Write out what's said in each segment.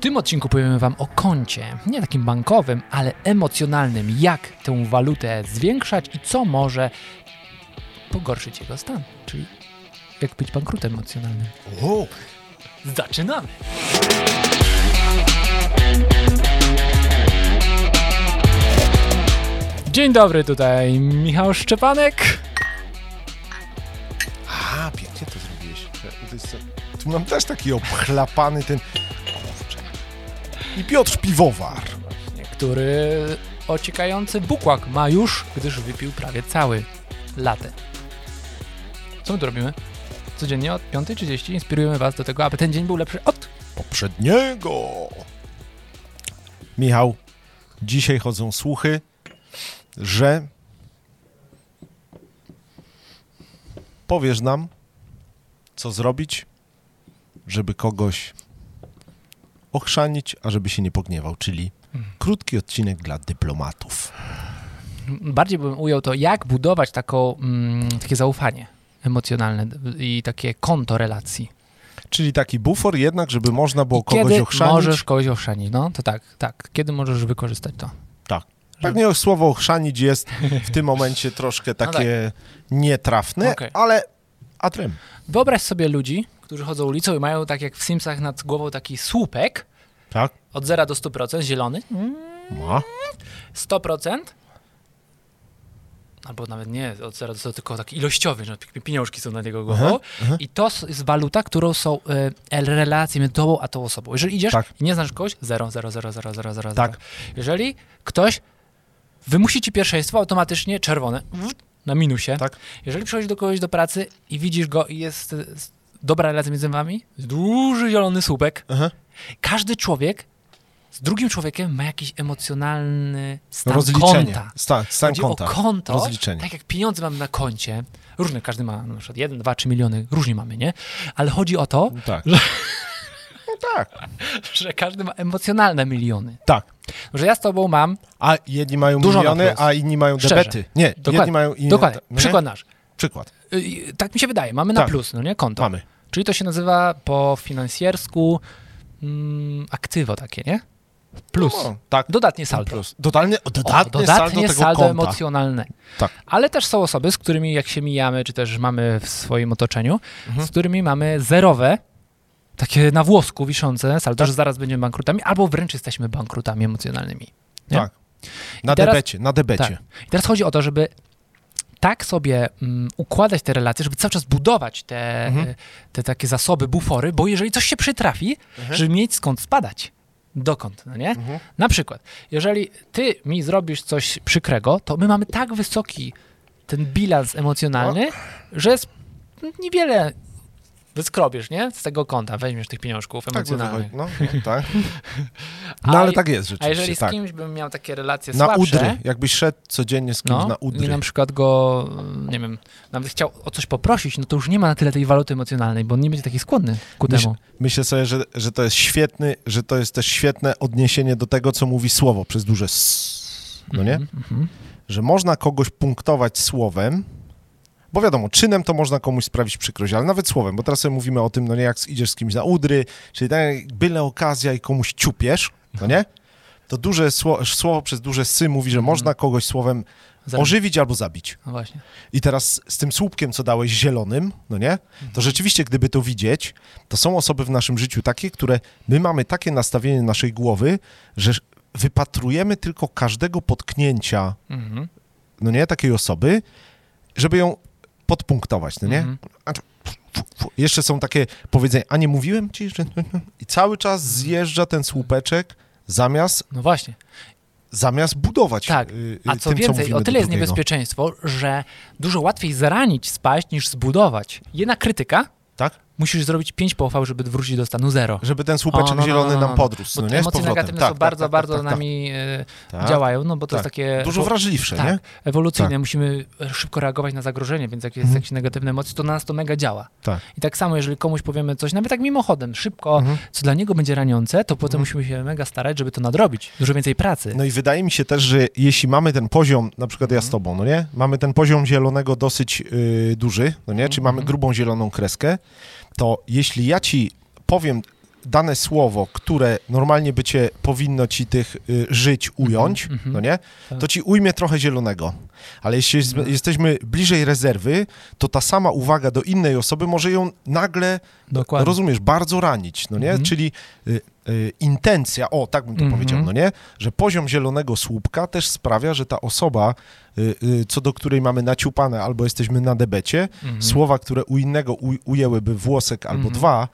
tym odcinku powiemy Wam o koncie. Nie takim bankowym, ale emocjonalnym. Jak tę walutę zwiększać i co może pogorszyć jego stan. Czyli jak być bankrutem emocjonalnym. O, Zaczynamy! Dzień dobry, tutaj Michał Szczepanek. a, pięknie to zrobiłeś. To jest, tu mam też taki obchlapany ten... I Piotr Piwowar. który ociekający bukłak ma już, gdyż wypił prawie cały latę. Co my tu robimy? Codziennie od 5.30 inspirujemy Was do tego, aby ten dzień był lepszy od... Poprzedniego. Michał, dzisiaj chodzą słuchy, że powiesz nam, co zrobić, żeby kogoś ochrzanić, a żeby się nie pogniewał, czyli krótki odcinek dla dyplomatów. Bardziej bym ujął to, jak budować taką, mm, takie zaufanie emocjonalne i takie konto relacji. Czyli taki bufor jednak, żeby można było I kogoś kiedy ochrzanić. możesz kogoś ochrzanić? No, to tak, tak. Kiedy możesz wykorzystać to? Tak. Pewnie słowo ochrzanić jest w tym momencie troszkę takie nietrafne, No Okej. ale atrem. Wyobraź sobie ludzi, którzy chodzą ulicą i mają tak jak w Simsach nad głową taki słupek Tak? od 0 do 100%, zielony, Ma. 100%, albo nawet nie od 0 do 100, tylko taki ilościowy, że pi- pieniążki są nad jego głową. Aha, aha. I to jest waluta, którą są e, relacje między tobą a tą osobą. Jeżeli idziesz Tak. i nie znasz kogoś, 0, 0, 0, 0, 0, 0, Tak. Jeżeli ktoś wymusi ci pierwszeństwo, automatycznie czerwone, na minusie. Tak. Jeżeli przychodzisz do kogoś do pracy i widzisz go i jest e, dobra relacja między wami, duży zielony słupek, Aha. każdy człowiek z drugim człowiekiem ma jakiś emocjonalny stan Rozliczenie. konta. Stan, stan Chodzi konta. o konto, Rozliczenie. tak jak pieniądze mamy na koncie, różne, każdy ma na przykład 1, 2, 3 miliony, różnie mamy, nie? Ale chodzi o to, Tak. No tak. że każdy ma emocjonalne miliony. Tak. Że ja z tobą mam, A jedni mają Dużo miliony, a inni mają debety. Nie, jedni dokładnie, mają inne. dokładnie, nie? przykład nasz. Przykład. Y, Tak mi się wydaje, mamy na Tak. plus, no nie? Konto. Mamy. Czyli to się nazywa po finansjersku mm, aktywo takie, nie? Plus. No, tak. Dodatnie saldo. Plus. Dodatnie, O, dodatnie, dodatnie saldo saldo emocjonalne. Tak. Ale też są osoby, z którymi jak się mijamy, czy też mamy w swoim otoczeniu, Mhm. z którymi mamy zerowe, takie na włosku wiszące saldo, Tak. że zaraz będziemy bankrutami, albo wręcz jesteśmy bankrutami emocjonalnymi. Nie? Tak. Na teraz- debecie, na debecie. Tak. I teraz chodzi o to, żeby tak sobie mm, układać te relacje, żeby cały czas budować te, Mhm. te takie zasoby, bufory, bo jeżeli coś się przytrafi, Mhm. żeby mieć skąd spadać. Dokąd, no nie? Mhm. Na przykład, jeżeli ty mi zrobisz coś przykrego, to my mamy tak wysoki ten bilans emocjonalny, że jest niewiele wyskrobiesz, nie? Z tego konta weźmiesz tych pieniążków Tak emocjonalnych. wychodzi. No, no, tak. A No ale i- tak jest A rzeczywiście. jeżeli z tak. kimś bym miał takie relacje Na słabsze, udry. Jakbyś szedł codziennie z kimś no, na i udry. na przykład go, nie wiem, nawet chciał o coś poprosić, no to już nie ma na tyle tej waluty emocjonalnej, bo on nie będzie taki skłonny ku Myśl- temu. Myślę sobie, że, że to jest świetny, że to jest też świetne odniesienie do tego, co mówi słowo przez duże s. No nie? Mhm, mhm. Że można kogoś punktować słowem, bo wiadomo, czynem to można komuś sprawić przykrość, ale nawet słowem, bo teraz sobie mówimy o tym, no nie, jak idziesz z kimś na udry, czyli tak byle okazja i komuś ciupiesz, no nie? To duże sło, słowo przez duże sy mówi, że Mhm. można kogoś słowem ożywić albo zabić. No właśnie. I teraz z tym słupkiem, co dałeś zielonym, no nie? To rzeczywiście, gdyby to widzieć, to są osoby w naszym życiu takie, które my mamy takie nastawienie naszej głowy, że wypatrujemy tylko każdego potknięcia, Mhm. no nie, takiej osoby, żeby ją podpunktować, no nie? Mhm. Jeszcze są takie powiedzenia, a nie mówiłem ci, że... I cały czas zjeżdża ten słupeczek zamiast, No właśnie. zamiast budować Tak. y, y, A co tym, co więcej, mówimy o tyle jest niebezpieczeństwo, że dużo łatwiej zranić, spaść, niż zbudować. Jedna krytyka? Musisz zrobić pięć pochwał, żeby wrócić do stanu zero. Żeby ten słupeczek O, no, no, zielony no, no, nam podrósł, Bo no nie? Emocje negatywne Tak, są tak, bardzo, tak, bardzo tak, tak, nami e, tak. działają, no bo to jest takie... Dużo wrażliwsze, tak, nie? ewolucyjne. Musimy szybko reagować na zagrożenie, więc jak jest Mhm. jakieś negatywne emocje, to na nas to mega działa. I tak samo, jeżeli komuś powiemy coś, nawet tak mimochodem, szybko, Mhm. co dla niego będzie raniące, to potem Mhm. musimy się mega starać, żeby to nadrobić. Dużo więcej pracy. No i wydaje mi się też, że jeśli mamy ten poziom, na przykład ja z Mhm. tobą, no nie? Mamy ten poziom zielonego dosyć yy, duży, no nie? Czyli mamy Mhm. grubą zieloną kreskę, to jeśli ja ci powiem dane słowo, które normalnie by cię powinno ci tych y, żyć ująć, mhm. no nie? Tak. To ci ujmie trochę zielonego. Ale jeśli jest, Mhm. jesteśmy bliżej rezerwy, to ta sama uwaga do innej osoby może ją nagle, Dokładnie. rozumiesz, bardzo ranić, no nie? Mhm. Czyli y, y, intencja, o, tak bym to Mhm. powiedział, no nie? Że poziom zielonego słupka też sprawia, że ta osoba, y, y, co do której mamy naciupane albo jesteśmy na debecie, Mhm. słowa, które u innego uj, ujęłyby włosek albo Mhm. dwa,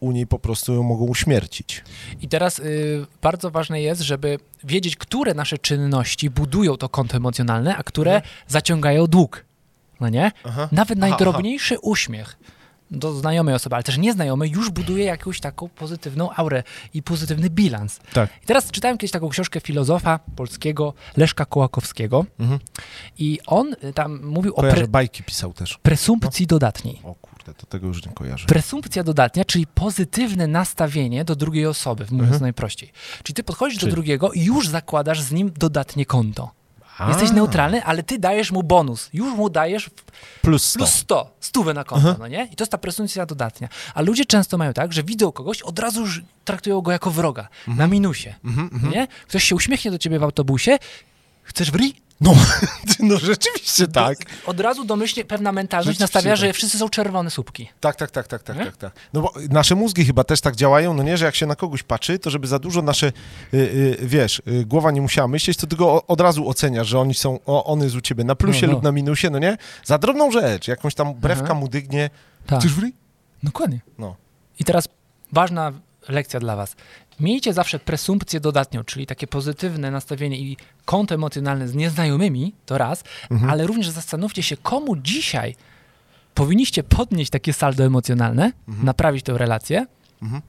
u niej po prostu ją mogą uśmiercić. I teraz y, bardzo ważne jest, żeby wiedzieć, które nasze czynności budują to konto emocjonalne, a które Mhm. zaciągają dług. No nie? Aha. Nawet Aha, najdrobniejszy uśmiech do znajomej osoby, ale też nieznajomej, już buduje jakąś taką pozytywną aurę i pozytywny bilans. Tak. I teraz czytałem kiedyś taką książkę filozofa polskiego Leszka Kołakowskiego Mhm. i on y, tam mówił o Kojarzę, pre bajki pisał też. presumpcji dodatniej. O kurde, to tego już nie kojarzę. Presumpcja dodatnia, czyli pozytywne nastawienie do drugiej osoby, mówiąc Mhm. najprościej. Czyli ty podchodzisz Czyli- do drugiego i już zakładasz z nim dodatnie konto. A, Jesteś neutralny, ale ty dajesz mu bonus. Już mu dajesz Plus 100. plus 100, stówę na konto, Aha. no nie? I to jest ta presumpcja dodatnia. A ludzie często mają tak, że widzą kogoś, od razu już traktują go jako wroga, na minusie, Mhm, mhm. nie? Ktoś się uśmiechnie do ciebie w autobusie, chcesz w ryj? No, no rzeczywiście tak. Od razu domyślnie pewna mentalność nastawia, że tak. wszyscy są czerwone słupki. Tak, tak, tak, tak, tak, tak, tak. No bo nasze mózgi chyba też tak działają, no nie, że jak się na kogoś patrzy, to żeby za dużo nasze, y, y, wiesz, y, głowa nie musiała myśleć, to tylko od razu oceniasz, że oni są, o, on jest u ciebie na plusie No, no. lub na minusie, no nie? Za drobną rzecz, jakąś tam brewka mu dygnie. Tak. Chcesz w ryj? Dokładnie. No. I teraz ważna lekcja dla Was. Miejcie zawsze presumpcję dodatnią, czyli takie pozytywne nastawienie i konto emocjonalne z nieznajomymi, to raz, Mhm. ale również zastanówcie się, komu dzisiaj powinniście podnieść takie saldo emocjonalne, Mhm. naprawić tę relację. Mhm.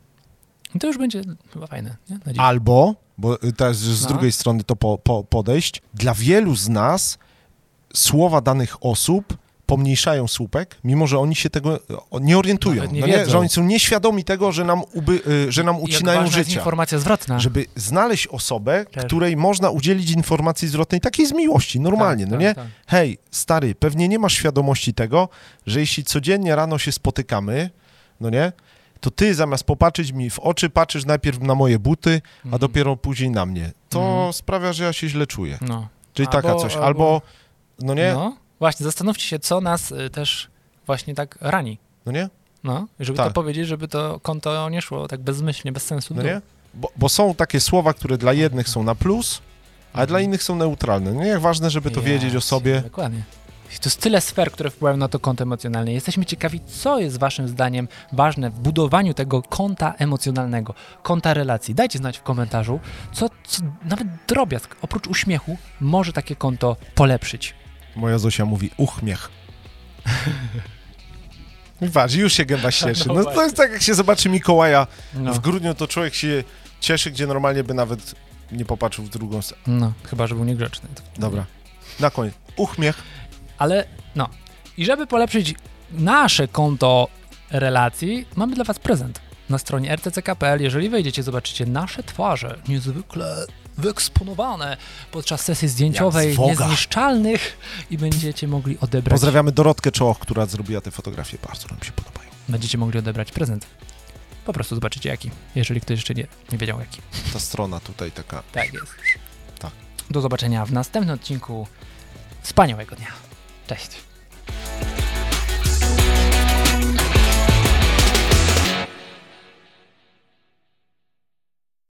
I to już będzie chyba fajne. Albo, bo y, teraz z No. drugiej strony to po, po, podejść, dla wielu z nas słowa danych osób pomniejszają słupek, mimo że oni się tego nie orientują, nie no nie? że oni są nieświadomi tego, że nam, uby, y, że nam ucinają ważna jest informacja zwrotna. Żeby znaleźć osobę, Też. której można udzielić informacji zwrotnej, takiej z miłości, normalnie, Tak, no tak, nie? tak. Hej, stary, pewnie nie masz świadomości tego, że jeśli codziennie rano się spotykamy, no nie, to ty zamiast popatrzeć mi w oczy, patrzysz najpierw na moje buty, a Mhm. dopiero później na mnie. To Mhm. sprawia, że ja się źle czuję. No. Czyli Albo- taka coś. albo- no nie, no. Właśnie, zastanówcie się, co nas y, też właśnie tak rani. nie, No, żeby Tak. to powiedzieć, żeby to konto nie szło tak bezmyślnie, bez sensu. no nie? Bo, bo są takie słowa, które dla jednych są na plus, a Mhm. dla innych są neutralne. No jak ważne, żeby to wiedzieć o sobie. Dokładnie. To jest tyle sfer, które wpływają na to konto emocjonalne. Jesteśmy ciekawi, co jest waszym zdaniem ważne w budowaniu tego konta emocjonalnego, konta relacji. Dajcie znać w komentarzu, co, co nawet drobiazg, oprócz uśmiechu, może takie konto polepszyć. Moja Zosia mówi uchmiech. Patrz, już się gęba cieszy. No No to jest tak, jak się zobaczy Mikołaja No, w grudniu, to człowiek się cieszy, gdzie normalnie by nawet nie popatrzył w drugą stronę. no chyba, że był niegrzeczny. Dobra, na koniec. Uchmiech. Ale no, i żeby polepszyć nasze konto relacji, mamy dla was prezent. Na stronie rtck.pl, jeżeli wejdziecie, zobaczycie nasze twarze, niezwykle wyeksponowane podczas sesji zdjęciowej, niezniszczalnych i będziecie mogli odebrać, Pozdrawiamy Dorotkę Czołoch, która zrobiła te fotografie. Bardzo nam się podobają. będziecie mogli odebrać prezent. Po prostu zobaczycie jaki, jeżeli ktoś jeszcze nie, nie wiedział jaki. Ta strona tutaj taka. Tak jest. Tak. Do zobaczenia w następnym odcinku. Wspaniałego dnia. Cześć.